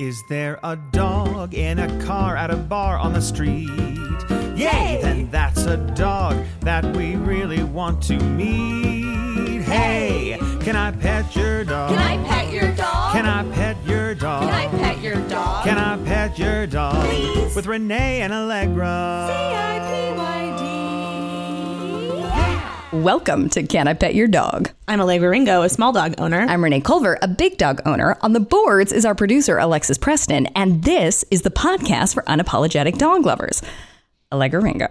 Is there a dog in a car at a bar on the street? Yay! Then that's a dog that we really want to meet. Hey, can I pet your dog? Can I pet your dog? Can I pet your dog? Can I pet your dog? Can I pet your dog? Please. With Renee and Allegra. C-I-P-Y-D. Welcome to Can I Pet Your Dog? I'm Allegra Ringo, a small dog owner. I'm Renee Colvin, a big dog owner. On the boards is our producer, Alexis Preston, and this is the podcast for unapologetic dog lovers. Allegra Ringo.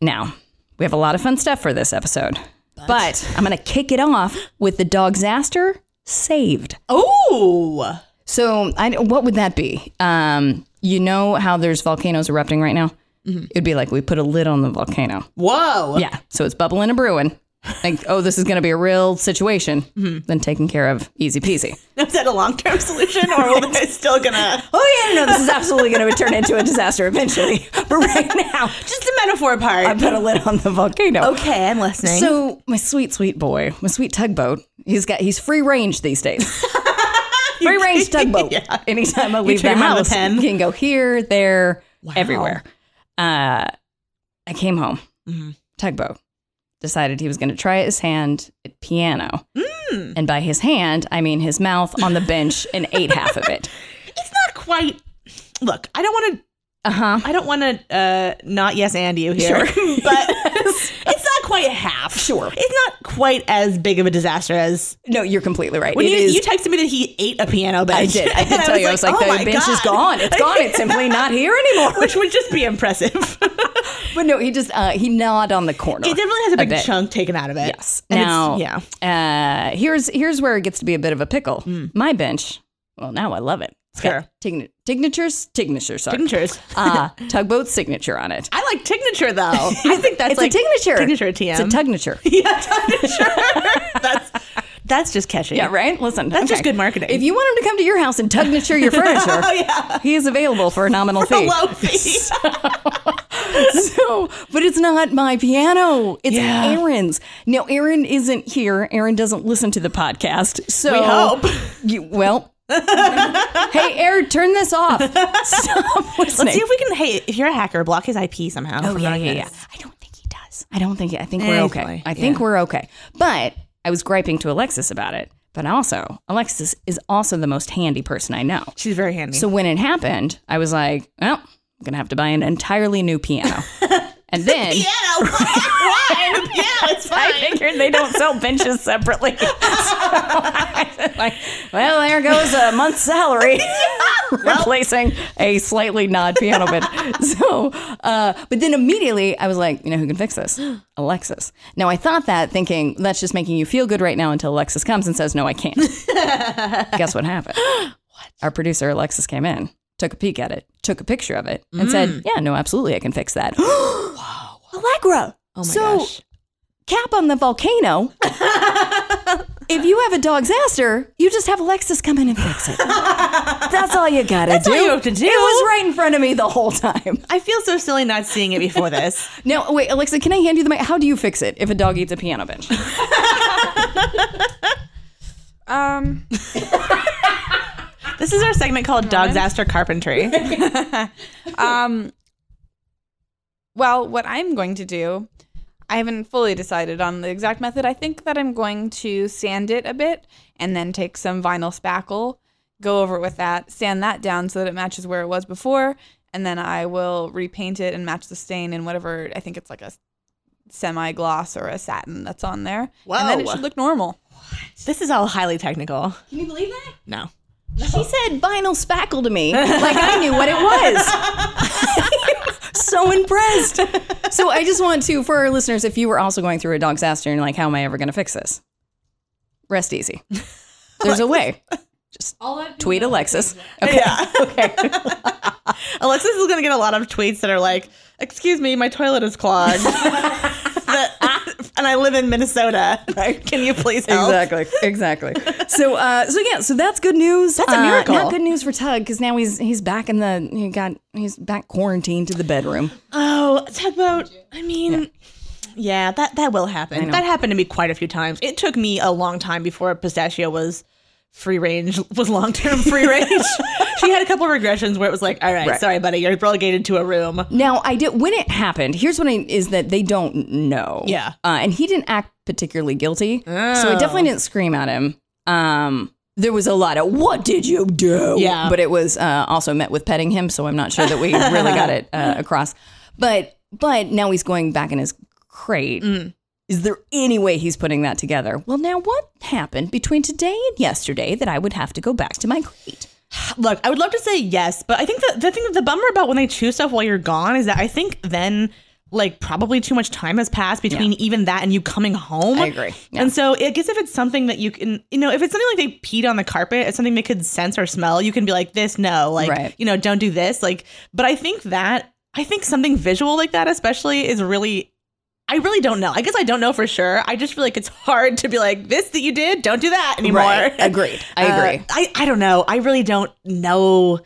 Now, we have a lot of fun stuff for this episode, but, I'm going to kick it off with the dog Zaster saved. oh, So, I, what would that be? Um, you know how there's volcanoes erupting right now? Mm-hmm. It'd be like we put a lid on the volcano. whoa! Yeah. So it's bubbling and brewing. Like, oh, this is going to be a real situation. Mm-hmm. Then taken care of easy peasy. Is that a long term solution, or will they still gonna? Oh, yeah, no, this is absolutely going to turn into a disaster eventually. But right now, Just a metaphor part. I put a lid on the volcano. okay, I'm listening. So my sweet, sweet boy, my sweet tugboat, he's got he's free range these days. free range tugboat. Yeah. Anytime I leave the house, pen. he can go here, there, everywhere. Uh, I came home, Mm-hmm. tugboat. Decided he was going to try his hand at piano, Mm. and by his hand, I mean his mouth on the bench and ate half of it. it's not quite. Look, I don't want to. Uh huh. I don't want to uh, not yes and you here, but it's quite half. Sure. it's not quite as big of a disaster as No, you're completely right. when It you, is- you texted me that he ate a piano bench. I did. I did And tell you. I was like, "Oh the my bench is God." gone. It's gone. It's simply not here anymore. which would just be impressive. But no, he just uh, he gnawed on the corner. It definitely has a big bit. chunk taken out of it. Yes. And now, it's- yeah. Uh, here's here's where it gets to be a bit of a pickle. My bench. Well, now I love it. Sure. tign- signatures, signatures, sorry. Signatures. Ah, tugboat signature on it. I like Tignature though. I think that's it's like a signature. Signature TM. It's a tugnature. yeah, Tignature. that's that's just catchy. Yeah, right. Listen, That's just good marketing. If you want him to come to your house and tugnature your furniture, Oh yeah. he is available for a nominal A fee. low fee. so, but it's not my piano. It's Yeah. Aaron's. Now, Aaron isn't here. Aaron doesn't listen to the podcast. So, We hope. You, well, hey, Aaron, turn this off. Stop listening. Let's see if we can. Hey, if you're a hacker, block his IP somehow. Oh yeah, yeah, yeah. I don't think he does. I don't think. I think we're okay. I think Yeah. we're okay. But I was griping to Alexis about it. But also, Alexis is also the most handy person I know. She's very handy. So when it happened, I was like, well, I'm gonna have to buy an entirely new piano. And then piano. Why? Yeah, it's fine. I figured they don't sell benches separately. So like, well, there goes a month's salary replacing a slightly nod piano bench. So, uh, but then immediately I was like, you know who can fix this? Alexis. Now I thought that thinking that's just making you feel good right now until Alexis comes and says, no, I can't. Guess what happened? What? Our producer Alexis came in, took a peek at it, took a picture of it, and said, yeah, no, absolutely, I can fix that. Wow. Allegra. Oh my so, gosh. cap on the volcano. if you have a dog's aster, you just have Alexis come in and fix it. That's all you gotta That's do. all you have to do. It was right in front of me the whole time. I feel so silly not seeing it before this. Now, wait, Alexa, can I hand you the mic? How do you fix it if a dog eats a piano bench? Um, This is our segment called Dogs Aster Carpentry. um, well, what I'm going to do, I haven't fully decided on the exact method. I think that I'm going to sand it a bit and then take some vinyl spackle, go over it with that, sand that down so that it matches where it was before, and then I will repaint it and match the stain in whatever I think it's like a semi gloss or a satin that's on there. And then it should look normal. This is all highly technical. Can you believe that? No. She said vinyl spackle to me, like I knew what it was. so impressed. So I just want to, for our listeners, if you were also going through a dog's aster and you're like, how am I ever going to fix this? Rest easy. There's a way. Just tweet Alexis. Okay. Yeah. Okay. Alexis is going to get a lot of tweets that are like, "Excuse me, my toilet is clogged." That- and I live in Minnesota. Right? Can you please help? Exactly. Exactly. So, uh, so yeah. So that's good news. That's a miracle. Uh, miracle. not good news for Tug because now he's he's back in the he got he's back quarantined to the bedroom. Oh, tugboat. I mean, yeah, that that will happen. That happened to me quite a few times. It took me a long time before pistachio was free range, was long term free range. she had a couple of regressions where it was like, all right, Right. sorry, buddy, you're relegated to a room. Now, I did when it happened. Here's what I is that they don't know. Yeah. uh, and he didn't act particularly guilty, so I definitely didn't scream at him. Um, there was a lot of "What did you do?" Yeah. but it was uh, also met with petting him, so I'm not sure that we really got it uh, across. But but now he's going back in his crate. Mm. Is there any way he's putting that together? Well, now what happened between today and yesterday that I would have to go back to my crate? Look, I would love to say yes, but I think the, the thing that the bummer about when they choose stuff while you're gone is that I think then like probably too much time has passed between even that and you coming home. I agree. Yeah. And so I guess if it's something that you can, you know, if it's something like they peed on the carpet, it's something they could sense or smell, you can be like, this, no, like, Right. you know, don't do this. Like, but I think that, I think something visual like that, especially, is really, I really don't know. I guess I don't know for sure. I just feel like it's hard to be like, this that you did, don't do that anymore. Right. Agreed. I Uh, agree. I, I don't know. I really don't know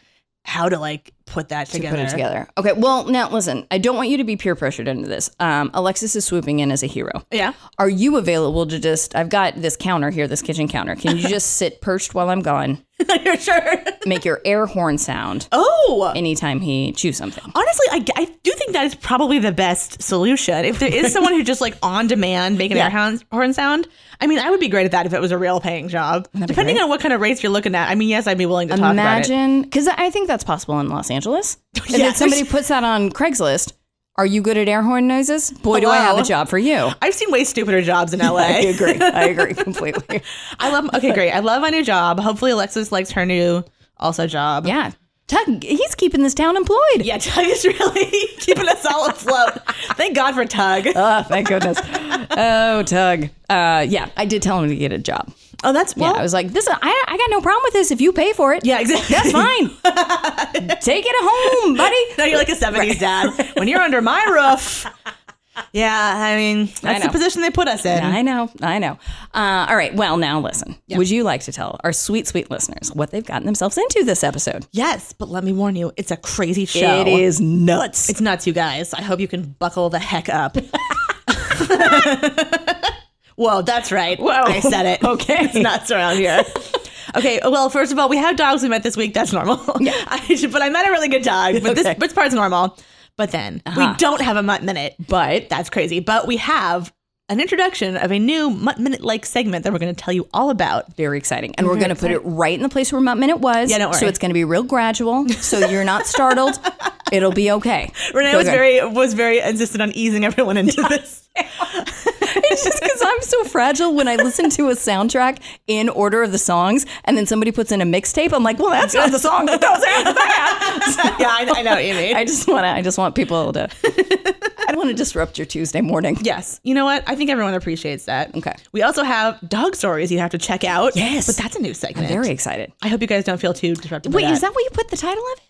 how to like put that to together. put it together. Okay, well, now listen, I don't want you to be peer pressured into this. Um, Alexis is swooping in as a hero. Yeah. Are you available to just, I've got this counter here, this kitchen counter. Can you just sit perched while I'm gone? Make your air horn sound Oh. anytime he chews something. Honestly, I, I do think that is probably the best solution. If there is someone who just like on demand make an Yeah. air horn, sound, I mean, I would be great at that if it was a real paying job. Depending on what kind of rates you're looking at. I mean, yes, I'd be willing to talk about it. Imagine, because I think that's possible in Los Angeles. And Yeah. then somebody puts that on Craigslist. Are you good at air horn noises? Boy, do I have a job for you. I've seen way stupider jobs in LA. I agree. I agree completely. I love. Okay, great. I love my new job. Hopefully, Alexis likes her new also job. Yeah. Tug, he's keeping this town employed. Yeah, Tug is really keeping us all afloat. Thank God for Tug. Oh, thank goodness. oh, Tug. Uh, yeah, I did tell him to get a job. Oh, that's well. Yeah, I was like, "This, I, I got no problem with this if you pay for it. yeah, exactly. that's fine. Take it home, buddy." Now you're like a 70s dad. When you're under my roof. Yeah, I mean, that's the position they put us in. I know, I know. Uh, all right, well, now listen. Would you like to tell our sweet, sweet listeners what they've gotten themselves into this episode? Yes, but let me warn you, it's a crazy show. It is nuts. It's nuts, you guys. I hope you can buckle the heck up. Whoa, that's right. Whoa. I said it. Okay. It's nuts around here. Okay, well, first of all, we have dogs we met this week. That's normal. Yeah. I, but I met a really good dog, but Okay. this, this part's normal. But then Uh-huh. we don't have a Mutt Minute. but That's crazy. But we have an introduction of a new Mutt Minute like segment that we're going to tell you all about. very exciting. And we're going to put it right in the place where Mutt Minute was. Yeah, don't worry. So it's going to be real gradual. So you're not startled. It'll be okay. Renee Go was good. very was very insistent on easing everyone into this. It's just because I'm so fragile when I listen to a soundtrack in order of the songs and then somebody puts in a mixtape. I'm like, well, that's not the song that goes after that. yeah, I, I know what you mean. I just want to, I just want people to, I don't want to disrupt your Tuesday morning. Yes. You know what? I think everyone appreciates that. Okay. We also have dog stories you have to check out. Yes. But that's a new segment. I'm Very excited. I hope you guys don't feel too disrupted. by Wait, is that what you put the title of?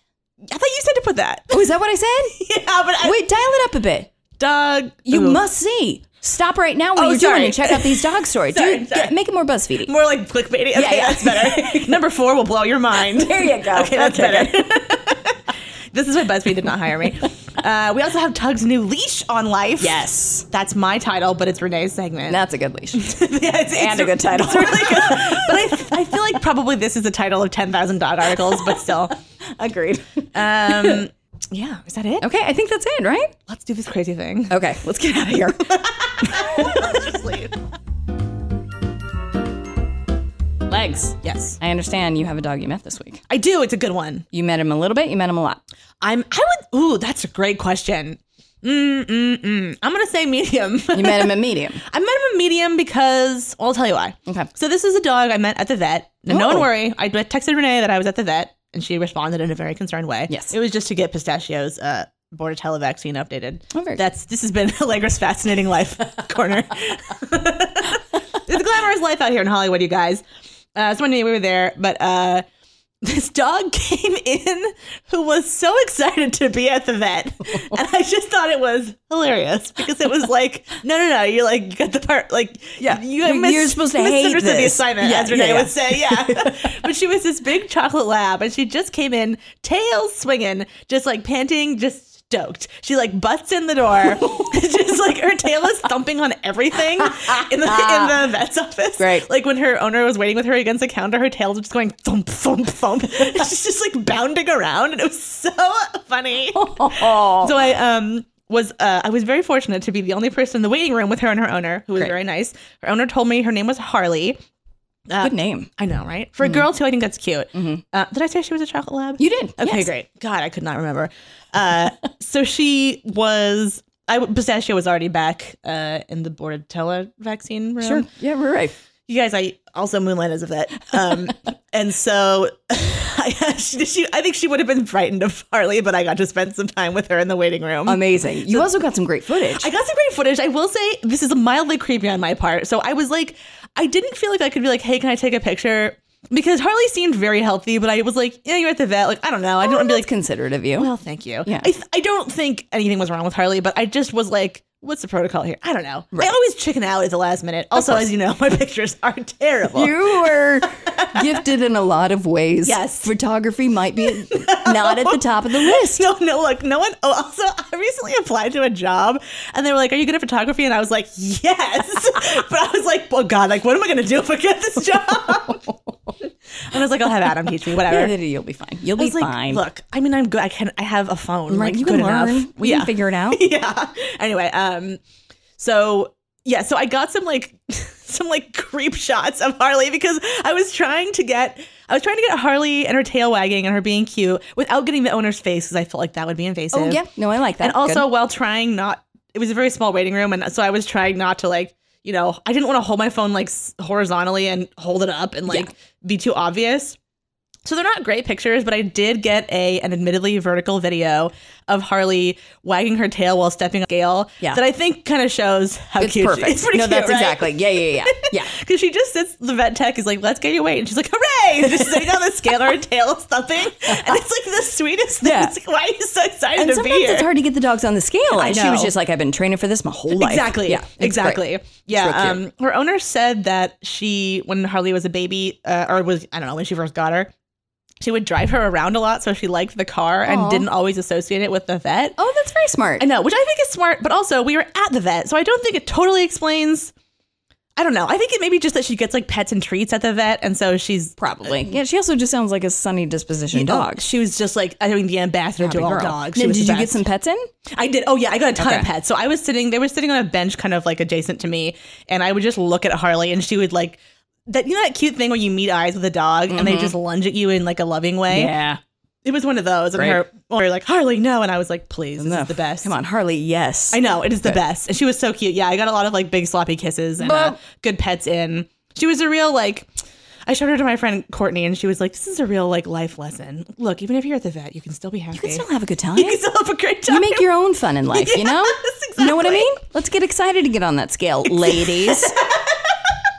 I thought you said to put that. Oh, is that what I said? yeah, but I, Wait, dial it up a bit. dog. You Ooh. must see. Stop right now what Oh, you're sorry. doing and check out these dog stories. Sorry, Dude, sorry. get- make it more BuzzFeedy. More like clickbaity. Okay, yeah. that's better. Number four will blow your mind. There you go. Okay, that's Okay, better. this is why BuzzFeed did not hire me. Uh, we also have Tug's new leash on life. Yes. That's my title, but it's Renee's segment. That's a good leash. Yeah, it's, And it's- a good title. It's really good. But I, I feel like probably this is the title of 10,000 dot articles, but still. Agreed. Um, yeah, is that it? Okay, I think that's it, right? Let's do this crazy thing. Okay, let's get out of here. Just leave. Legs. Yes, I understand you have a dog you met this week. I do. It's a good one. You met him a little bit, you met him a lot. I'm. I would. Ooh, that's a great question. Mm mm mm. I'm gonna say medium. You met him at medium. I met him a medium because well, I'll tell you why. Okay. So this is a dog I met at the vet. No Oh. one worry. I texted Renee that I was at the vet, and she responded in a very concerned way. Yes. It was just to get Pistachio's uh, Bordetella vaccine updated. Oh, very That's this has been Allegra's fascinating life corner. it's a glamorous life out here in Hollywood, you guys. Uh, so anyway, we were there, but uh, this dog came in who was so excited to be at the vet, and I just thought it was hilarious because it was like, no, no, no, you're like you got the part, like, Yeah. you You're- you're supposed to hate misunderstood the this. assignment, Yeah, as Renee yeah, yeah. would say, yeah. but she was this big chocolate lab, and she just came in, tail swinging, just like panting, just stoked. She like butts in the door, just like her tail is thumping on everything in the in the vet's office. Right. Like when her owner was waiting with her against the counter, her tail was just going thump thump thump. She's just like bounding around, and it was so funny. Oh. So I um was uh, I was very fortunate to be the only person in the waiting room with her and her owner, who was Great. very nice. Her owner told me her name was Harley. Good name. I know, right? For a girl too, I think that's cute. Uh, did I say she was a chocolate lab? You did. Okay, yes. great. God, I could not remember. Uh, so she was. I Pistachio was already back uh, in the Bordetella vaccine room. Sure. Yeah, we're right. You guys, I also Moonlight as a vet, um, and so I, she, she, I think she would have been frightened of Harley, but I got to spend some time with her in the waiting room. Amazing. You also got some great footage. I got some great footage. I will say this is mildly creepy on my part. So I was like, I didn't feel like I could be like, hey, can I take a picture? Because Harley seemed very healthy, but I was like, yeah, you're at the vet. Like, I don't know. I don't want to be like, considerate of you. well, thank you. Yeah. I, th- I don't think anything was wrong with Harley, but I just was like, what's the protocol here? I don't know. I always chicken out at the last minute. Also, as you know, my pictures are terrible. you were gifted in a lot of ways. Yes. Photography might be not at the top of the list. No, no, look, no one. Oh, also, I recently applied to a job and they were like, Are you good at photography? And I was like, Yes. but I was like, Oh, God, like, what am I going to do if I get this job? and I was like, I'll have Adam teach me, whatever. Yeah, you'll be fine. You'll I be was like, fine. Look, I mean, I'm good. I can. I have a phone. right, like, you good can learn. enough. We can figure it out. yeah. Anyway, um, so yeah, so I got some like some like creep shots of Harley because I was trying to get I was trying to get Harley and her tail wagging and her being cute without getting the owner's face because I felt like that would be invasive. Oh yeah, no, I like that. and also Good. while trying not, it was a very small waiting room, and so I was trying not to like. You know, I didn't want to hold my phone like horizontally and hold it up and like Yeah. be too obvious. So they're not great pictures, but I did get a an admittedly vertical video of Harley wagging her tail while stepping on a scale. Yeah. That I think kind of shows how it's cute. perfect. She, it's pretty no, cute, that's right? exactly. Yeah, yeah, yeah, yeah. Because she just sits, the vet tech is like, let's get your weight. And she's like, hooray! And just sitting on the scale, her tail is thumping. And it's like the sweetest thing. Yeah. It's like, why are you so excited And to be here? it's hard to get the dogs on the scale. And she was just like, I've been training for this my whole life. Exactly. Yeah, exactly. great. Yeah. Um, her owner said that she, when Harley was a baby, uh, or was I don't know when she first got her, she would drive her around a lot, so she liked the car and didn't always associate it with the vet. Oh, that's very smart. I know, which I think is smart, but also we were at the vet, so I don't think it totally explains. I don't know. I think it may be just that she gets like pets and treats at the vet, and so she's Probably. Uh, yeah, she also just sounds like a sunny disposition dog. Oh, she was just like I mean the ambassador Happy to all girl. dogs. Now, did the you get some pets in? I did. Oh yeah, I got a ton of pets. So I was sitting. They were sitting on a bench, kind of like adjacent to me, and I would just look at Harley, and she would like that. You know that cute thing where you meet eyes with a dog, and they just lunge at you in like a loving way. Mm-hmm. Yeah. It was one of those, and Great. her or like Harley, no, and I was like, please, this No. is the best. Come on, Harley, yes. I know it is the best, and she was so cute. Yeah, I got a lot of like big sloppy kisses and uh, good pets in. She was a real like. I showed her to my friend Courtney, and she was like, "This is a real like life lesson. Look, even if you're at the vet, you can still be happy. You can still have a good time. You can still have a great time. You make your own fun in life, you know? Yes, You know what I mean? Let's get excited to get on that scale, ladies.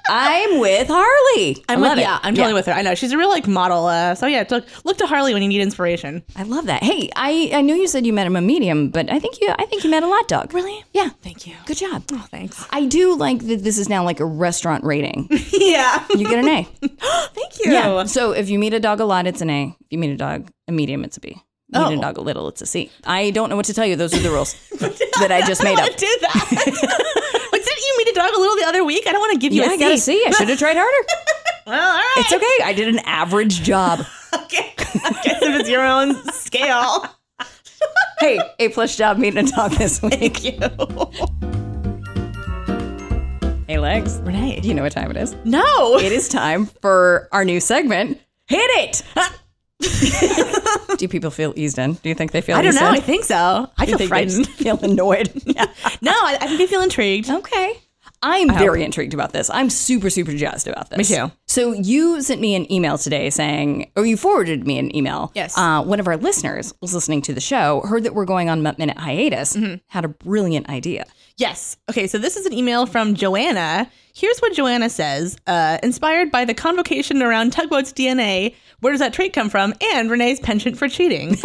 I'm with Harley. I'm I love with, it. yeah, I'm totally with her. I know she's a real like model. Uh, so yeah, look look to Harley when you need inspiration. I love that. Hey, I, I know you said you met him a medium, but I think you I think you met a lot dog. Really? Yeah. Thank you. Good job. Oh, thanks. I do like that this is now like a restaurant rating. yeah. You get an A. Thank you. Yeah. So if you meet a dog a lot, it's an A. If you meet a dog a medium, it's a B. You meet Oh. a dog a little, it's a C. I don't know what to tell you. Those are the rules that I just made up. don't do that. meet a dog a little the other week? I don't want to give you Yeah, a I got a C. I should have tried harder. Well, all right. It's okay. I did an average job. okay. I guess if it's your own scale. Hey, A plus job meeting a dog this week. Thank you. Hey, Legs. Renee. Do you know what time it is? No. It is time for our new segment. Hit it! Do people feel eased in? Do you think they feel I don't know. in? I think so. I Do feel frightened. feel annoyed? yeah. No, I, I think they feel intrigued. Okay. I'm very intrigued about this. I'm super, super jazzed about this. Me too. So you sent me an email today saying, or you forwarded me an email. Yes. Uh, one of our listeners was listening to the show, heard that we're going on minute hiatus, Mm-hmm. had a brilliant idea. Yes. Okay, so this is an email from Joanna. Here's what Joanna says uh, Inspired by the convocation around Tugboat's DNA, where does that trait come from? And Renee's penchant for cheating.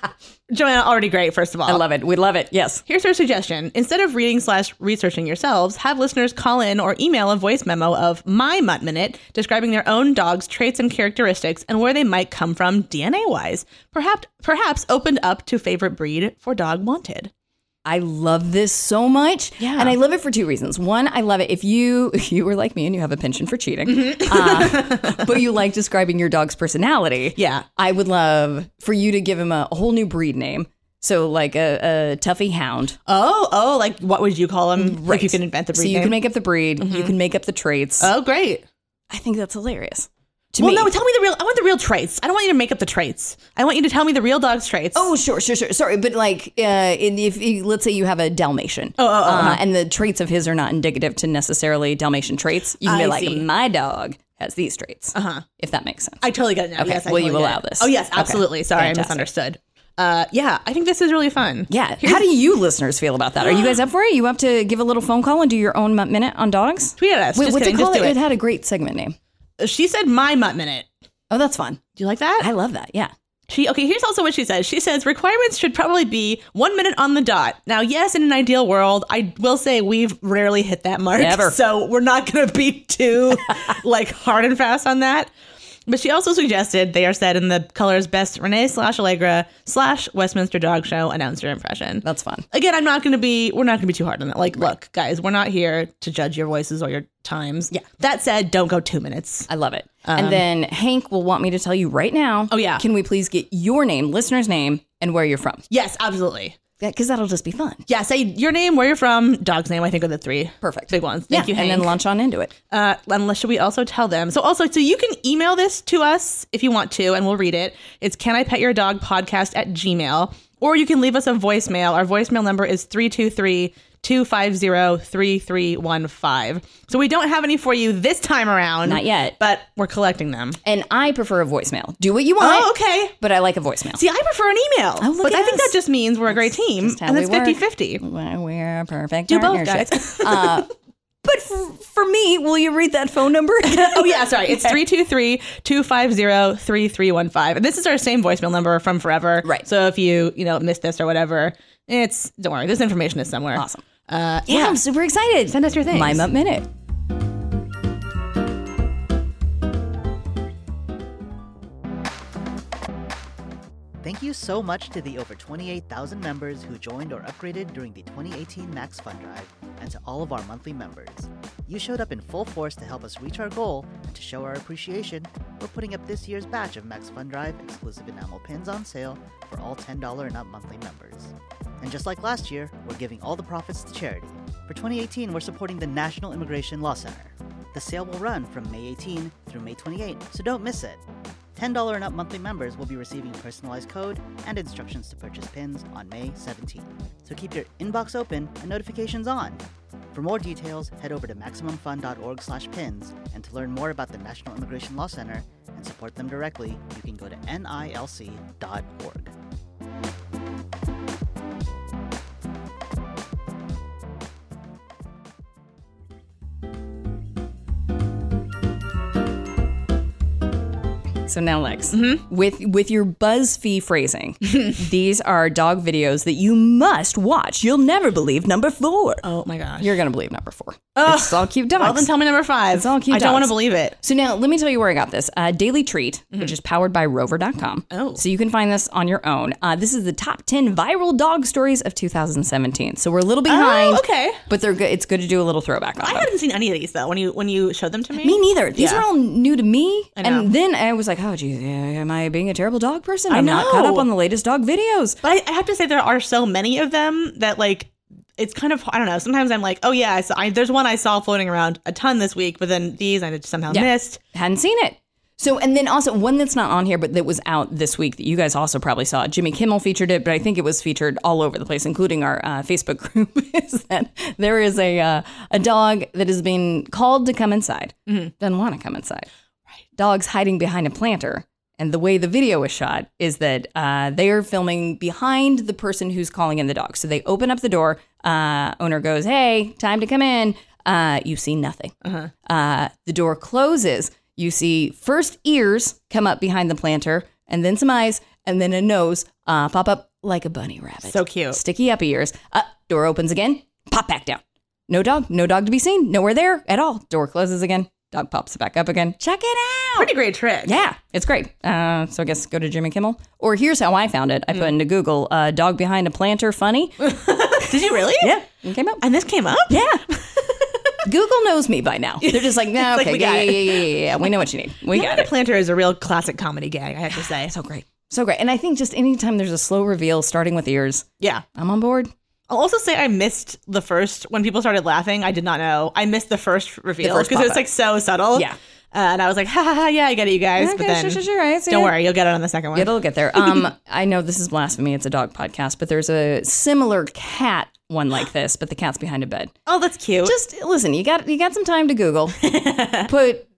Joanna, already great, first of all. I love it. We love it. Yes. Here's her suggestion. Instead of reading slash researching yourselves, have listeners call in or email a voice memo of my Mutt Minute describing their own dog's traits and characteristics and where they might come from DNA wise. Perhaps perhaps opened up to favorite breed for dog wanted. I love this so much. Yeah. And I love it for two reasons. One, I love it if you if you were like me and you have a penchant for cheating, Mm-hmm. uh, but you like describing your dog's personality. Yeah. I would love for you to give him a, a whole new breed name. So like a, a toughy hound. Oh, oh, like what would you call them? Like you can invent the breed So you name? can make up the breed. You can make up the traits. oh, great. I think that's hilarious. Well, me. no, tell me the real. I want the real traits. I don't want you to make up the traits. I want you to tell me the real dog's traits. Oh, sure, sure, sure. Sorry, but like, uh, in, if let's say you have a Dalmatian, Oh, oh, oh, uh, and the traits of his are not indicative to necessarily Dalmatian traits, you can I be like, see. my dog has these traits. Uh-huh. If that makes sense. I totally get it now. Okay, Yes, I will you totally get allow this? Oh, yes, Okay, absolutely. Sorry, fantastic. I misunderstood. Uh, yeah, I think this is really fun. yeah. How do you listeners feel about that? Are you guys up for it? You up to give a little phone call and do your own minute on dogs? Tweet at us. Wait, what's kidding. it called? It it. had a great segment name. She said my mutt minute. Oh, that's fun. Do you like that? I love that. Yeah. She okay. Here's also what she says. She says requirements should probably be one minute on the dot. Now, yes, in an ideal world, I will say we've rarely hit that mark, Never. so we're not going to be too like hard and fast on that. But she also suggested they are said in the colors best Renee slash Allegra slash Westminster Dog Show announcer impression. That's fun. Again, I'm not going to be. We're not going to be too hard on that. Like, look, guys, we're not here to judge your voices or your times. Yeah. That said, don't go two minutes. I love it. and then Hank will want me to tell you right now. Um, Oh, yeah. Can we please get your name, listener's name, and where you're from? Yes, absolutely. Because that'll just be fun. Yeah, say your name, where you're from, dog's name. I think are the three Perfect. big ones. Thank you, and then launch on into it. Uh, unless should we also tell them? So also, so you can email this to us if you want to, and we'll read it. It's can I pet your dog podcast at Gmail, or you can leave us a voicemail. Our voicemail number is 323 250 3315. So we don't have any for you this time around. Not yet. But we're collecting them. And I prefer a voicemail. Do what you want. Oh, okay. But I like a voicemail. See, I prefer an email. Oh, look but I think that just means we're a great team. And it's work. 50 50. Well, We're a perfect Do both, guys. uh, but for, for me, will you read that phone number? oh yeah, sorry. It's 323-250-3315. And this is our same voicemail number from forever. Right. So if you, you know, missed this or whatever, it's don't worry, this information is somewhere. Awesome. Uh yeah, yeah. I'm super excited. Send us your things. My Mutt Minute. Thank you so much to the over 28,000 members who joined or upgraded during the 2018 Max Fun Drive, and to all of our monthly members. You showed up in full force to help us reach our goal, and to show our appreciation, we're putting up this year's batch of Max Fun Drive exclusive enamel pins on sale for all $10 and up monthly members. And just like last year, we're giving all the profits to charity. For 2018, we're supporting the National Immigration Law Center. The sale will run from May 18 through May 28, so don't miss it. $10 and up monthly members will be receiving personalized code and instructions to purchase pins on May 17th. So keep your inbox open and notifications on. For more details, head over to MaximumFun.org/pins, and to learn more about the National Immigration Law Center and support them directly, you can go to nilc.org. So now, Lex, Mm-hmm. with with your BuzzFeed phrasing, these are dog videos that you must watch. You'll never believe number four. Oh my gosh. You're gonna believe number four. it's all cute dogs. well then tell me number five. It's all cute I don't want to believe it. So now let me tell you where I got this. Uh, Daily Treat, which is powered by Rover.com. Oh. So you can find this on your own. Uh, this is the top 10 viral dog stories of 2017. So we're a little behind. Oh, okay. But they're good. It's good to do a little throwback on I them. hadn't seen any of these though when you when you showed them to me. Me neither. These Yeah. are all new to me. know. And then I was like, oh, geez, am I being a terrible dog person? I'm not caught up on the latest dog videos. But I, I have to say there are so many of them that like it's kind of I don't know. Sometimes I'm like, oh yeah, I saw, I, there's one I saw floating around a ton this week, but then these I just somehow Yeah. missed. Hadn't seen it. So, and then also one that's not on here, but that was out this week that you guys also probably saw. Jimmy Kimmel featured it, but I think it was featured all over the place, including our uh, Facebook group. is that there is a uh, a dog that has been called to come inside, doesn't want to come inside. Dog's hiding behind a planter, And the way the video is shot is that uh, they are filming behind the person who's calling in the dog. So they open up the door. Uh, owner goes, "Hey, time to come in." Uh, you see nothing. Uh, the door closes. You see first ears come up behind the planter, and then some eyes, and then a nose uh, pop up like a bunny rabbit. So cute. Sticky up ears. Uh, door opens again. Pop back down. No dog. No dog to be seen. Nowhere there at all. Door closes again. Dog pops back up again. Check it out. Pretty great trick. Yeah, it's great. Uh, so I guess go to Jimmy Kimmel. Or here's how I found it. I put into Google uh, "dog behind a planter funny." Did you really? yeah, it came up. And this came up? Yeah. Google knows me by now. They're just like, no, Like, okay, we yeah, yeah, yeah, yeah, yeah. We know what you need. We got it. Planter is a real classic comedy gag, I have to say. So great, so great. And I think just anytime there's a slow reveal, starting with ears, Yeah. I'm on board. I'll also say I missed the first when people started laughing. I did not know. I missed the first reveal because it was like so subtle. Yeah. Uh, and I was like, ha ha ha, yeah, I get it, you guys. but Okay, then, sure, sure, sure. I see don't it. worry, you'll get it on the second one. It'll get there. Um, I know this is blasphemy. It's a dog podcast, but there's a similar cat one like this, but the cat's behind a bed. oh, that's cute. Just listen. You got you got some time to Google. Put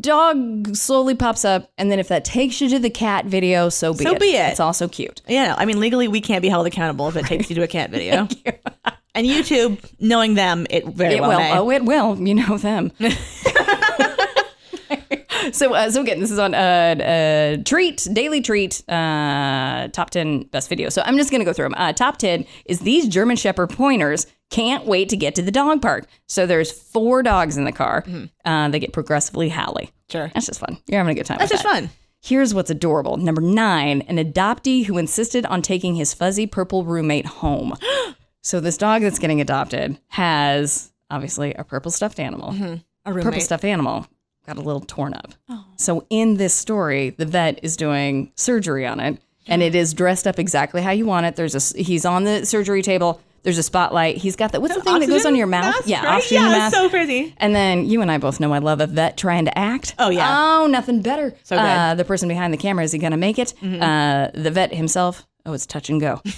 dog slowly pops up, and then if that takes you to the cat video, so be So it. be it. It's also cute. yeah, I mean, legally, we can't be held accountable if it takes you to a cat video. and YouTube, knowing them, it very It well will. may. Oh, it will. You know them. so, uh, so again, this is on uh, uh, treat daily treat uh, top ten best videos. So I'm just gonna go through them. Uh, top ten is these German Shepherd pointers can't wait to get to the dog park. So there's four dogs in the car. Uh, they get progressively howly. Sure. That's just fun. You're having a good time. That's just that. fun. Here's what's adorable. Number nine, an adoptee who insisted on taking his fuzzy purple roommate home. so this dog that's getting adopted has obviously a purple stuffed animal. A Purple stuffed animal got a little torn up. So in this story, the vet is doing surgery on it, and it is dressed up exactly how you want it. There's a he's on the surgery table. There's a spotlight. He's got that. What's the thing that goes on your mouth? Mask, yeah, right? oxygen yeah, mask. so crazy. And then you and I both know I love a vet trying to act. Oh, yeah. Oh, nothing better. So good. Mm-hmm. Uh, the person behind the camera is he going to make it? Uh, the vet himself. Oh, it's touch and go.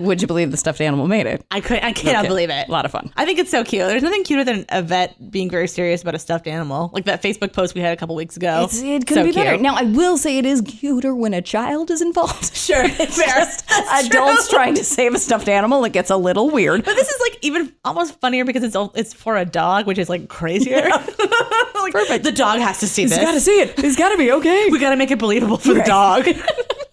Would you believe the stuffed animal made it? I could, I cannot Okay. believe it. A lot of fun. I think it's so cute. There's nothing cuter than a vet being very serious about a stuffed animal, like that Facebook post we had a couple weeks ago. It's, it couldn't So be better. cute. Now, I will say it is cuter when a child is involved. Sure, It's fair. just adults true. trying to save a stuffed animal. It gets a little weird. But this is like even almost funnier because it's it's for a dog, which is like crazier. like, Perfect. The dog has to see He's this. got to see it. He's got to be okay. we got to make it believable for the dog.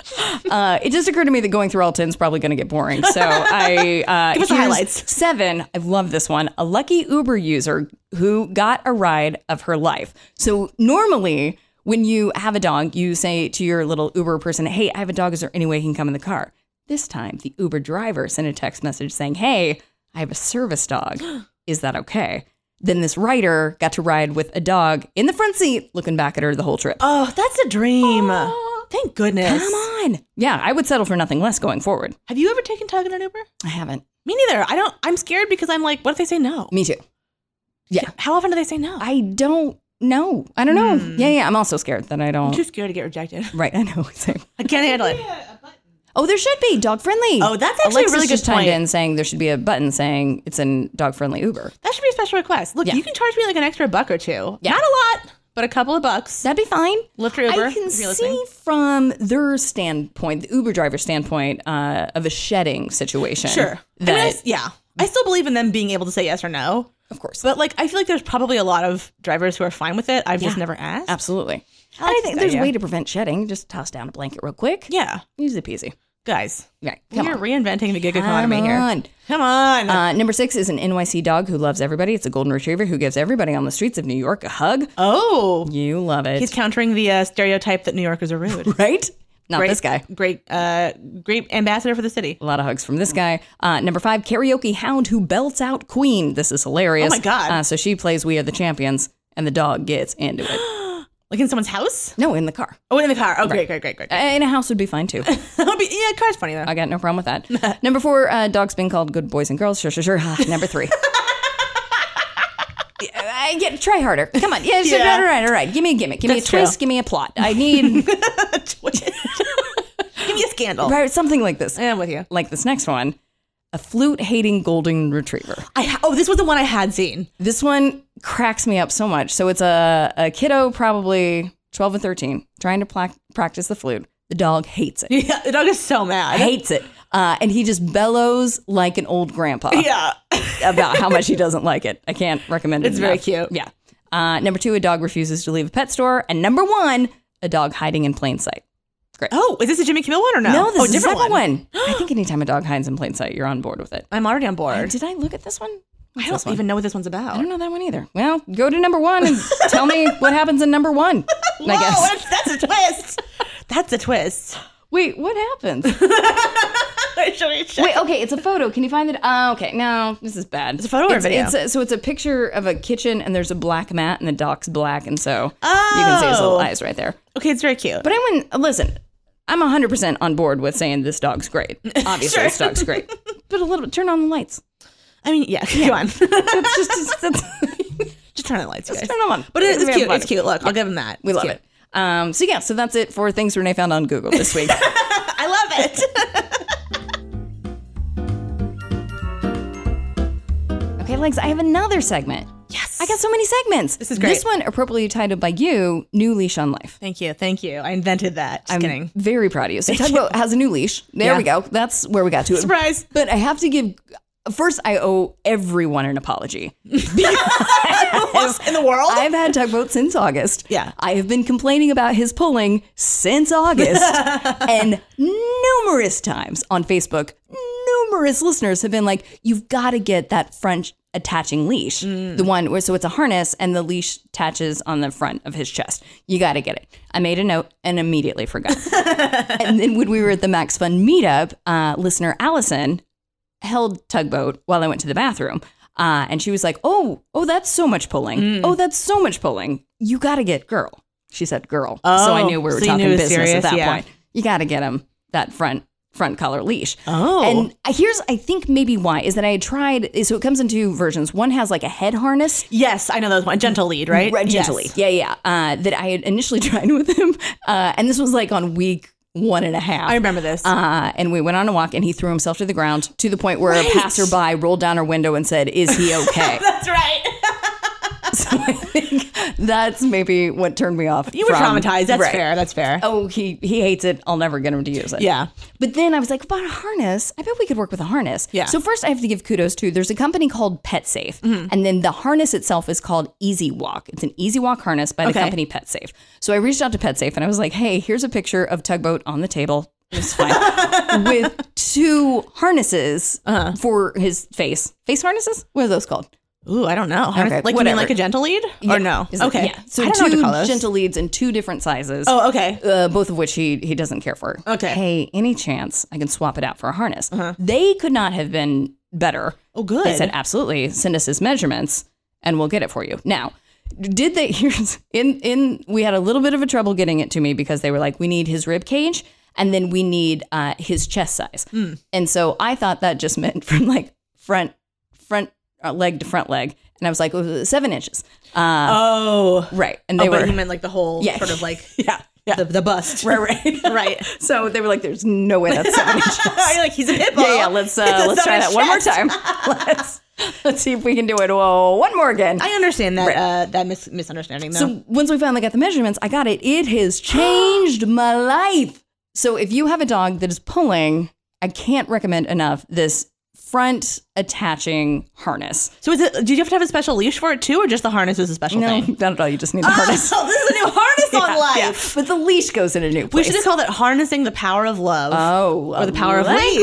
Uh, it just occurred to me that going through all 10 is probably going to get boring. So I. Uh, Give us the highlights. Seven. I love this one. A lucky Uber user who got a ride of her life. So normally, when you have a dog, you say to your little Uber person, Hey, I have a dog. Is there any way he can come in the car? This time, the Uber driver sent a text message saying, Hey, I have a service dog. Is that okay? Then this rider got to ride with a dog in the front seat, looking back at her the whole trip. oh, that's a dream. Thank goodness. Come on. Yeah, I would settle for nothing less going forward. Have you ever taken Tug in an Uber? I haven't. Me neither. I don't. I'm scared because I'm like, what if they say no? Me too. Yeah. How often do they say no? I don't know. I don't know. Hmm. Yeah, yeah. I'm also scared that I don't. I'm don't. too scared to get rejected. Right, I know. Same. I can't handle it. Oh, there should be dog friendly. Oh, that's actually a really good just chimed point. in saying there should be a button saying it's a dog friendly Uber. That should be a special request. Look, Yeah. you can charge me like an extra buck or two. Yeah. Not a lot, but a couple of bucks. That'd be fine. Lyft or Uber. I can see listening. from their standpoint, the Uber driver standpoint, uh, of a shedding situation. Sure. I mean, I yeah. I still believe in them being able to say yes or no. of course. But like, I feel like there's probably a lot of drivers who are fine with it. I've just never asked. Absolutely. I like I think there's a way to prevent shedding. Just toss down a blanket real quick. Yeah, Easy peasy. Guys, Right. Come we're on. reinventing the gig Come economy here. on. Come on. Uh, number six is an NYC dog who loves everybody. It's a golden retriever who gives everybody on the streets of New York a hug. oh, You love it. he's countering the uh, stereotype that New Yorkers are rude. right? Not great, this guy. Great, uh, great ambassador for the city. A lot of hugs from this guy. Uh, number five, karaoke hound who belts out Queen. This is hilarious. Oh my God. Uh, so she plays We Are the Champions, and the dog gets into it. Like in someone's house? No, in the car. Oh, in the car. Oh, great, great, great, great. Uh, In a house would be fine too. That would be- yeah, car's funny though. I got no problem with that. Number four, uh, dogs being called good boys and girls. Sure, sure, sure. Ah, Number three. I get try harder. Come on. Yeah, sure, Yeah. all right, all right. Give me a gimmick. Give me a true. twist. Give me a plot. I need Give me a scandal. right, something like this. I'm with you. Like this next one, a flute hating golden retriever. I ha- oh, this was the one I had seen. This one cracks me up so much. So it's a, a kiddo, probably 12 or 13, trying to pla- practice the flute. The dog hates it. Yeah, the dog is so mad. Hates it. Uh, and he just bellows like an old grandpa Yeah. about how much he doesn't like it. I can't recommend it. It's very cute. Yeah. Uh, number two, a dog refuses to leave a pet store. And number one, a dog hiding in plain sight. Oh, is this a Jimmy Kimmel one or no? No, this oh, is a different one. one. I think anytime a dog hides in plain sight, you're on board with it. I'm already on board. Did I look at this one? What's I don't one? even know what this one's about. I don't know that one either. Well, go to number one and tell me what happens in number one. I guess. That's, that's a twist. that's a twist. Wait, what happens? Should we check? Wait, okay, it's a photo. Can you find it? Uh, okay, no, this is bad. It's a photo or a video? It's a, so it's a picture of a kitchen, and there's a black mat, and the dog's black, and so you can see his little Oh. eyes right there. Okay, it's very cute. But I wouldn't listen. I'm 100% on board with saying this dog's great. Obviously, this dog's great. But a little bit, turn on the lights. I mean, yeah, come on. That's just, that's, Just turn on the lights, you guys. turn them on. But it, it's cute. It's cute. Look, I'll give him that. We It's love cute. it. Um, so yeah, so that's it for things Renee found on Google this week. I love it. Okay, Legs, I have another segment. yes. I got so many segments. This is great. This one appropriately titled by you, New Leash on Life. Thank you. Thank you. I invented that. Just I'm kidding. very proud of you. So Tugboat has a new leash. There Yeah. we go. That's where we got to. it. Surprise. But I have to give first I owe everyone an apology. In the world? I've had Tugboat since August. Yeah. I have been complaining about his pulling since August. and numerous times on Facebook, numerous listeners have been like, you've got to get that front attaching leash. The one where, so it's a harness and the leash attaches on the front of his chest. You got to get it. I made a note and immediately forgot. and then when we were at the Max Fun meetup, uh, listener Allison held tugboat while I went to the bathroom. Uh, and she was like, Oh, oh, that's so much pulling. Oh, that's so much pulling. You got to get girl. She said girl. so I Oh, knew we were so talking knew it was business serious, at that yeah. point. You got to get him that front front collar leash. Oh. And here's I think maybe why is that I had tried so it comes in two versions. One has like a head harness yes, I know those one. Gentle lead, right? Right, gently. Yes. Yeah, yeah. Uh, that I had initially tried with him. Uh, and this was like on week one and a half. I remember this. Uh, and we went on a walk and he threw himself to the ground to the point where Right. a passerby rolled down her window and said, Is he okay? That's right. I think that's maybe what turned me off. You were from- traumatized. That's Right. fair. That's fair. Oh, he he hates it. I'll never get him to use it. Yeah. But then I was like, about a harness. I bet we could work with a harness. Yeah. So first, I have to give kudos to. There's a company called PetSafe, Mm-hmm. and then the harness itself is called Easy Walk. It's an Easy Walk harness by the Okay. company PetSafe. So I reached out to PetSafe and I was like, hey, here's a picture of tugboat on the table. It's fine with two harnesses Uh-huh. for his face. Face harnesses. What are those called? Ooh, I don't know. Okay, like you mean like a gentle lead? Or no? Is it- okay. Yeah. So two know what to call those. gentle leads in two different sizes. Oh, okay. uh, both of which he he doesn't care for. Okay. Uh-huh. Hey, any chance I can swap it out for a harness? They could not have been better. Oh, good. They said absolutely. Send us his measurements, and we'll get it for you. Now, did they? Here's in in. We had a little bit of a trouble getting it to me because they were like, we need his rib cage, and then we need uh, his chest size. Hmm. And so I thought that just meant from like front front uh, leg to front leg, and I was like, oh, seven inches. Uh, oh. right, and Oh, they but were he meant like the whole Yeah. sort of like yeah. Yeah. the, the bust. Right, right, Right. So they were like, "There's no way that's seven inches." You're like, he's a pit bull. yeah, yeah. Let's uh, let's try that seven one more time. let's let's see if we can do it. Whoa, one more again. I understand that uh, that mis- misunderstanding though. so once we finally got the measurements, I got it. It has changed my life. So if you have a dog that is pulling, I can't recommend enough this front attaching harness. So is it? Did you have to have a special leash for it too, or just the harness is a special No, thing? No, not at all. You just need the harness. Oh, this is a new harness on life. Yeah, but the leash goes in a new Place. We should have called it harnessing the power of love. Oh, Or the power of leash.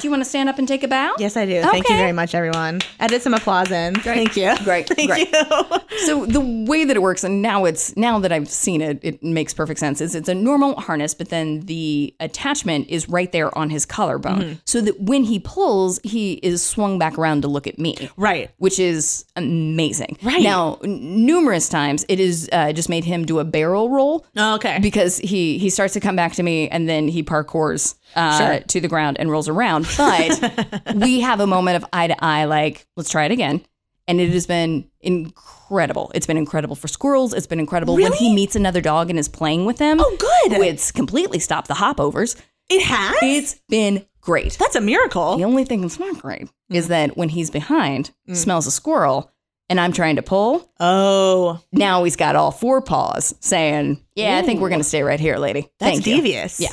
Do you want to stand up and take a bow? yes, I do. Thank you very much, everyone. Added some applause in. Thank you. Great, Thank great. you. So the way that it works, and now it's now that I've seen it, it makes perfect sense. Is it's a normal harness, but then the attachment is right there on his collarbone, Mm-hmm. so that when he pulls, he is swung back around to look at me. Right. Which is amazing. Right. Now, n- numerous times it is uh, just made him do a barrel roll Oh, okay. because he he starts to come back to me and then he parkours uh, Sure. to the ground and rolls around. But we have a moment of eye to eye, like let's try it again, and it has been incredible. It's been incredible for squirrels. It's been incredible when he meets another dog and is playing with them. Oh, good. It's completely stopped the hopovers. it has. It's been great. That's a miracle. The only thing that's not great Mm. is that when he's behind, smells a squirrel, and I'm trying to pull, Oh, now he's got all four paws saying, "Yeah, I think we're going to stay right here, lady." that's Thank you." devious. Yeah.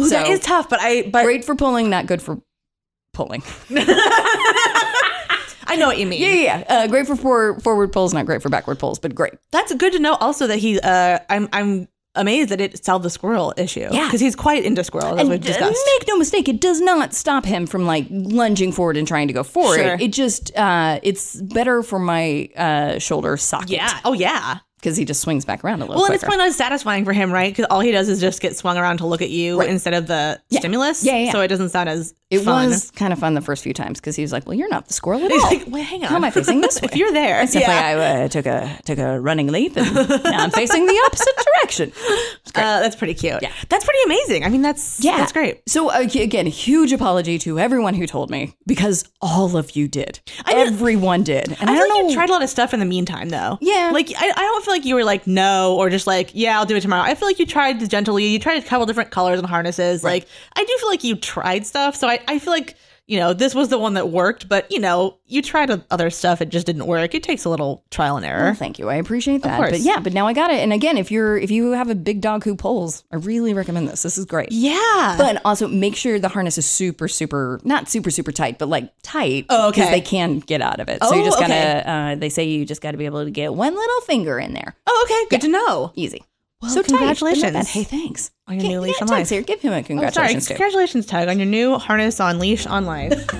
Ooh, So- is tough, but I but Great for pulling, not good for pulling. I know what you mean. Yeah, yeah, yeah. Uh, great for forward, forward pulls, not great for backward pulls, but great. That's good to know. Also, that he, uh, I'm, I'm amazed that it solved the squirrel issue. Yeah. because he's quite into squirrels, as we've uh, discussed. make no mistake, it does not stop him from like lunging forward and trying to go forward. Sure. It just uh, it's better for my uh, shoulder socket. yeah. Oh, yeah. Because he just swings back around a little. Well, and it's quicker. probably not as satisfying for him, right? Because all he does is just get swung around to look at you Right. instead of the stimulus. Yeah, yeah, yeah. So it doesn't sound as It fun. was kind of fun the first few times because he was like, "Well, you're not the squirrel at He's all." like, wait, hang on. How am I facing this if you're there, Except yeah. I uh, took a took a running leap and now I'm facing the opposite direction. Uh, that's pretty cute. Yeah. that's pretty amazing. I mean, that's Yeah, that's great. So uh, again, huge apology to everyone who told me because all of you did. Everyone did, and I, I, don't like know. you tried a lot of stuff in the meantime, though. Yeah. like I, I don't feel like you were like no or just like yeah, I'll do it tomorrow. I feel like you tried to gently. You tried a couple different colors and harnesses. Like I do feel like you tried stuff. So I, I feel like you know this was the one that worked, but you know you tried other stuff. It just didn't work. It takes a little trial and error. Well, thank you. I appreciate that. course. But yeah, but now I got it. And again, if you're if you have a big dog who pulls, I really recommend this. This is great. yeah, But also make sure the harness is super, super, not super, super tight, but like tight. Oh, okay. Because they can get out of it. so you Oh, just gotta, okay. uh, they say you just gotta be able to get one little finger in there. oh okay, good to know. Easy. Well, so tight, but not congratulations. Hey, thanks. On your Get- new leash on life. Here. Give him a Oh, sorry, congratulations congratulations, Tug, on your new harness on leash on life.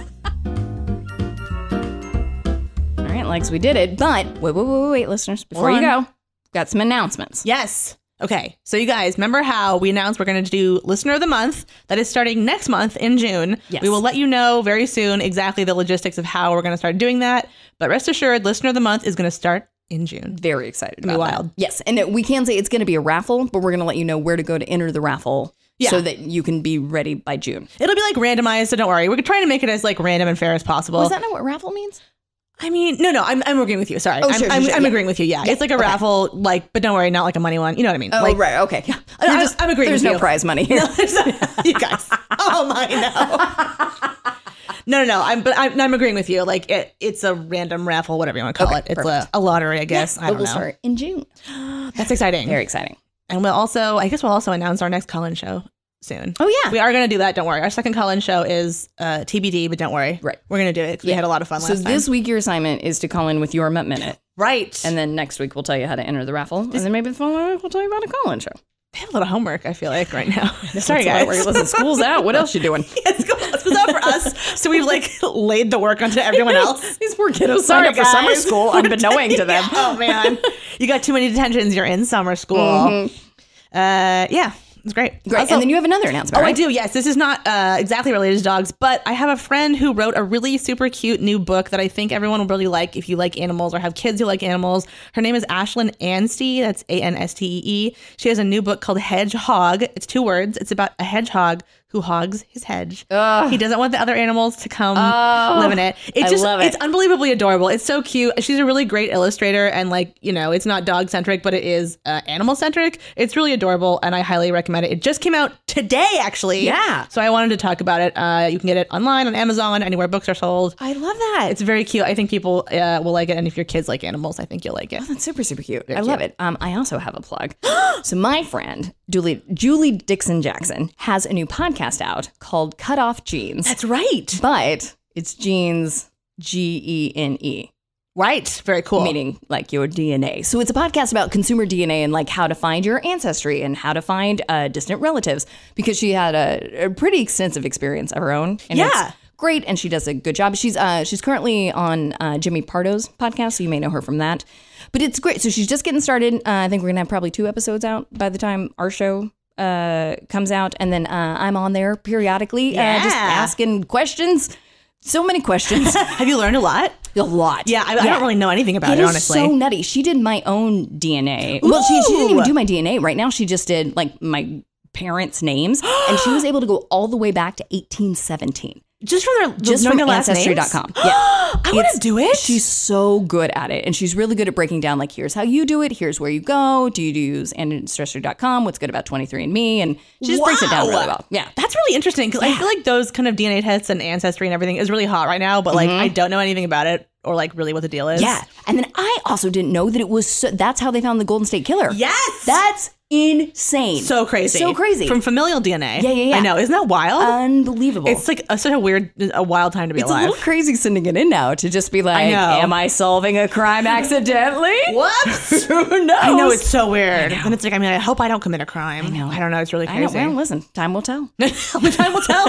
All right, Lex, we did it. But wait, wait, wait, wait, wait listeners, before you go, got some announcements. Yes. Okay. So you guys remember how we announced we're going to do listener of the month that is starting next month in June. Yes. We will let you know very soon exactly the logistics of how we're going to start doing that. But rest assured, listener of the month is going to start in June. Very excited about be that. wild. Yes, and it- we can say it's going to be a raffle, but we're going to let you know where to go to enter the raffle Yeah. so that you can be ready by June. It'll be like randomized, so don't worry. We're trying to make it as like random and fair as possible. Was that not what raffle means? I mean, no, no, I'm, I'm agreeing with you. Sorry. Oh, I'm, sure, I'm, sure, I'm yeah. agreeing with you. Yeah. It's like a okay. raffle, like, but don't worry, not like a money one. You know what I mean? Oh, like, right. Okay. Yeah. I- You're I- just- I'm agreeing There's no you. prize money here. you guys. Oh my no. No, no, no. I'm, but I'm, I'm agreeing with you. Like it, it's a random raffle, whatever you want to call Okay, it. It's a, perfect. a lottery, I guess. I don't we'll know. start in June. That's exciting. Very exciting. And we'll also, I guess, we'll also announce our next call-in show soon. Oh yeah. We are going to do that. Don't worry. Our second call-in show is uh, TBD, but don't worry. Right. We're going to do it 'cause we Yeah. had a lot of fun so last time. this week your assignment is to call in with your Mutt Minute, right. and then next week we'll tell you how to enter the raffle, and then maybe the following week we'll tell you about a call-in show. I have a lot of homework. I feel like right now. Sorry, guys. Listen, school's out. What else you doing? It's for us. So we've like laid the work onto everyone else. These poor kiddos Sorry, signed up for summer school unbeknowing to them. oh man, you got too many detentions. You're in summer school. Uh, yeah, it's great. Great. Also- and then you have another announcement. Oh, I right? do. Yes, this is not uh, exactly related to dogs, but I have a friend who wrote a really super cute new book that I think everyone will really like if you like animals or have kids who like animals. Her name is Ashlyn Anstee. That's A N S T E E. She has a new book called Hedgehog. It's two words. It's about a hedgehog who hogs his hedge. He doesn't want the other animals to come live in it. It's I just love it. it's unbelievably adorable. It's so cute. She's a really great illustrator, and like you know, it's not dog centric, but it is uh, animal centric. It's really adorable, and I highly recommend it. It just came out today, actually. Yeah. So I wanted to talk about it. Uh, you can get it online on Amazon, anywhere books are sold. I love that. It's very cute. I think people uh, will like it, and if your kids like animals, I think you'll like it. Oh, That's super, super cute. I love it. Um, I also have a plug. so my friend Julie Julie Dixon Jackson has a new podcast out called Cutoff Genes, That's right. but it's genes G E N E. Right. Very cool. meaning like your DNA. So it's a podcast about consumer DNA and like how to find your ancestry and how to find uh, distant relatives because she had a, a pretty extensive experience of her own. And Yeah. it's great, and she does a good job. She's uh, she's currently on uh, Jimmy Pardo's podcast, so you may know her from that. But it's great. So she's just getting started. Uh, I think we're gonna have probably two episodes out by the time our show uh, comes out, and then uh, I'm on there periodically, uh, just asking questions. So many questions, Have you learned a lot? a lot. Yeah, I, I don't really know anything about It honestly. so nutty. She did my own DNA. Well, she, she didn't even do my DNA. Right now, she just did like my parents' names, and she was able to go all the way back to 1817 just from their just from their last? Ancestry.com. Yeah. I want to do it. She's so good at it. And she's really good at breaking down, like, here's how you do it. Here's where you go. Do you use Ancestry.com? What's good about 23andMe? And she just breaks it down really well. Yeah. That's really interesting because I feel like those kind of DNA tests and ancestry and everything is really hot right now, but like Mm-hmm. I don't know anything about it or like really what the deal is. Yeah. And then I also didn't know that it was so, that's how they found the Golden State Killer. Yes. That's insane. so crazy. So crazy. From familial DNA. Yeah, yeah, yeah. I know. Isn't that wild? Unbelievable. it's like a, such a weird, a wild time to be alive. It's a little crazy sending it in now to just be like, I know. am I solving a crime accidentally? Whoops. Who knows? I know it's so weird. And it's like, I mean, I hope I don't commit a crime. I know. I don't know. It's really I know. crazy. Well, listen, time will tell. Time will tell.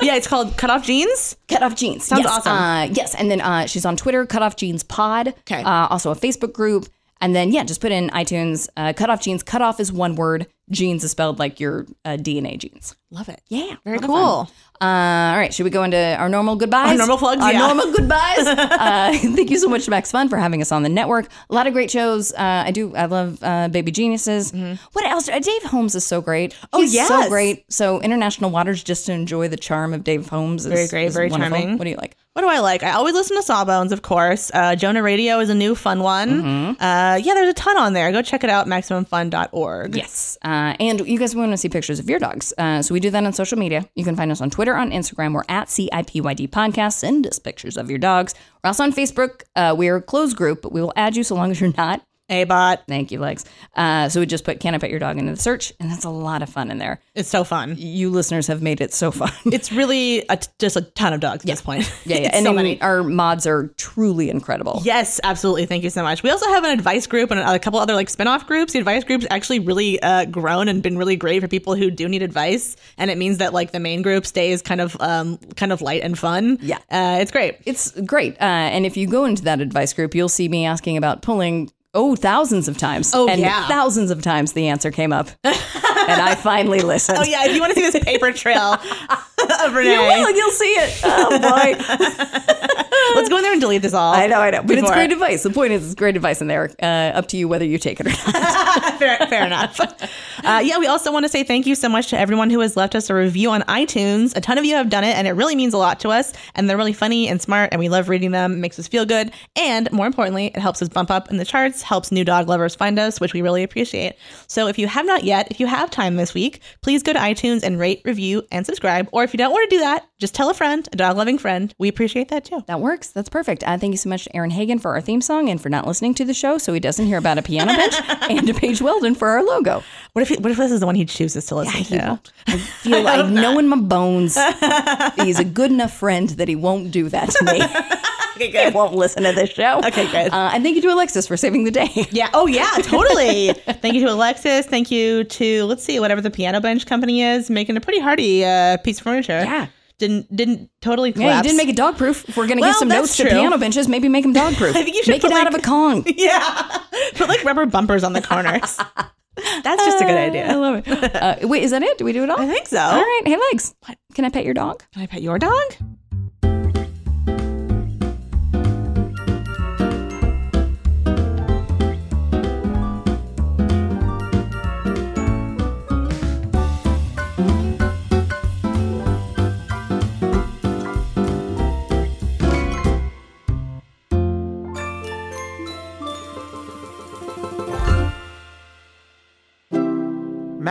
yeah, it's called Cutoff Genes. Cut Off Jeans. Sounds yes. awesome. Uh, yes. And then uh, she's on Twitter, Cutoff Genes Pod. Okay. Uh, also a Facebook group. And then, yeah, just put in iTunes, uh, Cutoff Genes. Cut off is one word. Genes is spelled like your uh, DNA genes. Love it. Yeah. Very cool. fun. Uh, all right. Should we go into our normal goodbyes? Our normal plugs, Our yeah. normal goodbyes. uh, thank you so much to Max Fun for having us on the network. A lot of great shows. Uh, I do. I love uh, Baby Geniuses. What else? Uh, Dave Holmes is so great. Mm-hmm. Oh, He's yes. so great. So International Waters, just to enjoy the charm of Dave Holmes. Is, Very great, very wonderful. charming. What do you like? What do I like? I always listen to Sawbones, of course. Uh, Jonah Radio is a new fun one. Mm-hmm. Uh, yeah, there's a ton on there. Go check it out, MaximumFun.org. Yes. Uh, and you guys want to see pictures of your dogs. Uh, so we do that on social media. You can find us on Twitter, on Instagram. We're at CIPYD Podcast. Send us pictures of your dogs. We're also on Facebook. Uh, we're a closed group, but we will add you so long as you're not. A-Bot. Thank you, Lex. Uh, so we just put Can I Pet Your Dog into the search, and that's a lot of fun in there. It's so fun. You listeners have made it so fun. It's really a t- just a ton of dogs at this point. yeah, yeah. And so many. our mods are truly incredible. Yes, absolutely. Thank you so much. We also have an advice group and a couple other like spin-off groups. The advice group's actually really uh, grown and been really great for people who do need advice. And it means that like the main group stays kind of um, kind of light and fun. Yeah. Uh, it's great. It's great. Uh, and if you go into that advice group, you'll see me asking about pulling, oh, thousands of times. Oh, and yeah. thousands of times the answer came up. and I finally listened. Oh yeah, if you want to see this paper trail of Renee, You will, you'll see it. Oh, boy. let's go in there and delete this all. I know, I know. But it's great advice. The point is, it's great advice in there. Uh, up to you whether you take it or not. fair, fair enough. Uh, yeah, we also want to say thank you so much to everyone who has left us a review on iTunes. A ton of you have done it, and it really means a lot to us. And they're really funny and smart, and we love reading them. It makes us feel good, and more importantly, it helps us bump up in the charts, helps new dog lovers find us, which we really appreciate. So if you have not yet, if you have time this week, please go to iTunes and rate, review, and subscribe. Or if you don't want to do that, just tell a friend, a dog loving friend. We appreciate that too. That works. That's perfect. Uh, thank you so much to Aaron Hagen for our theme song and for not listening to the show so he doesn't hear about a piano bench, and to Paige Weldon for our logo. What if he, what if this is the one he chooses to listen He to? I feel I know in my bones he's a good enough friend that he won't do that to me. Okay, good. won't listen to this show. Okay, good. Uh, and thank you to Alexis for saving the day. Yeah. Oh, yeah. Totally. Thank you to Alexis. Thank you to let's see whatever the piano bench company is making a pretty hardy uh, piece of furniture. Yeah. Didn't didn't totally collapse. Yeah, you didn't make it dog proof. If we're gonna Well, give some notes true. to piano benches, maybe make them dog proof. I think you should make put, it out of a Kong. Yeah. Put like rubber bumpers on the corners. That's just a good idea. I love it. Uh, wait, is that it? Do we do it all? I think so. All right. Hey, Lex. What? Can I pet your dog? Can I pet your dog?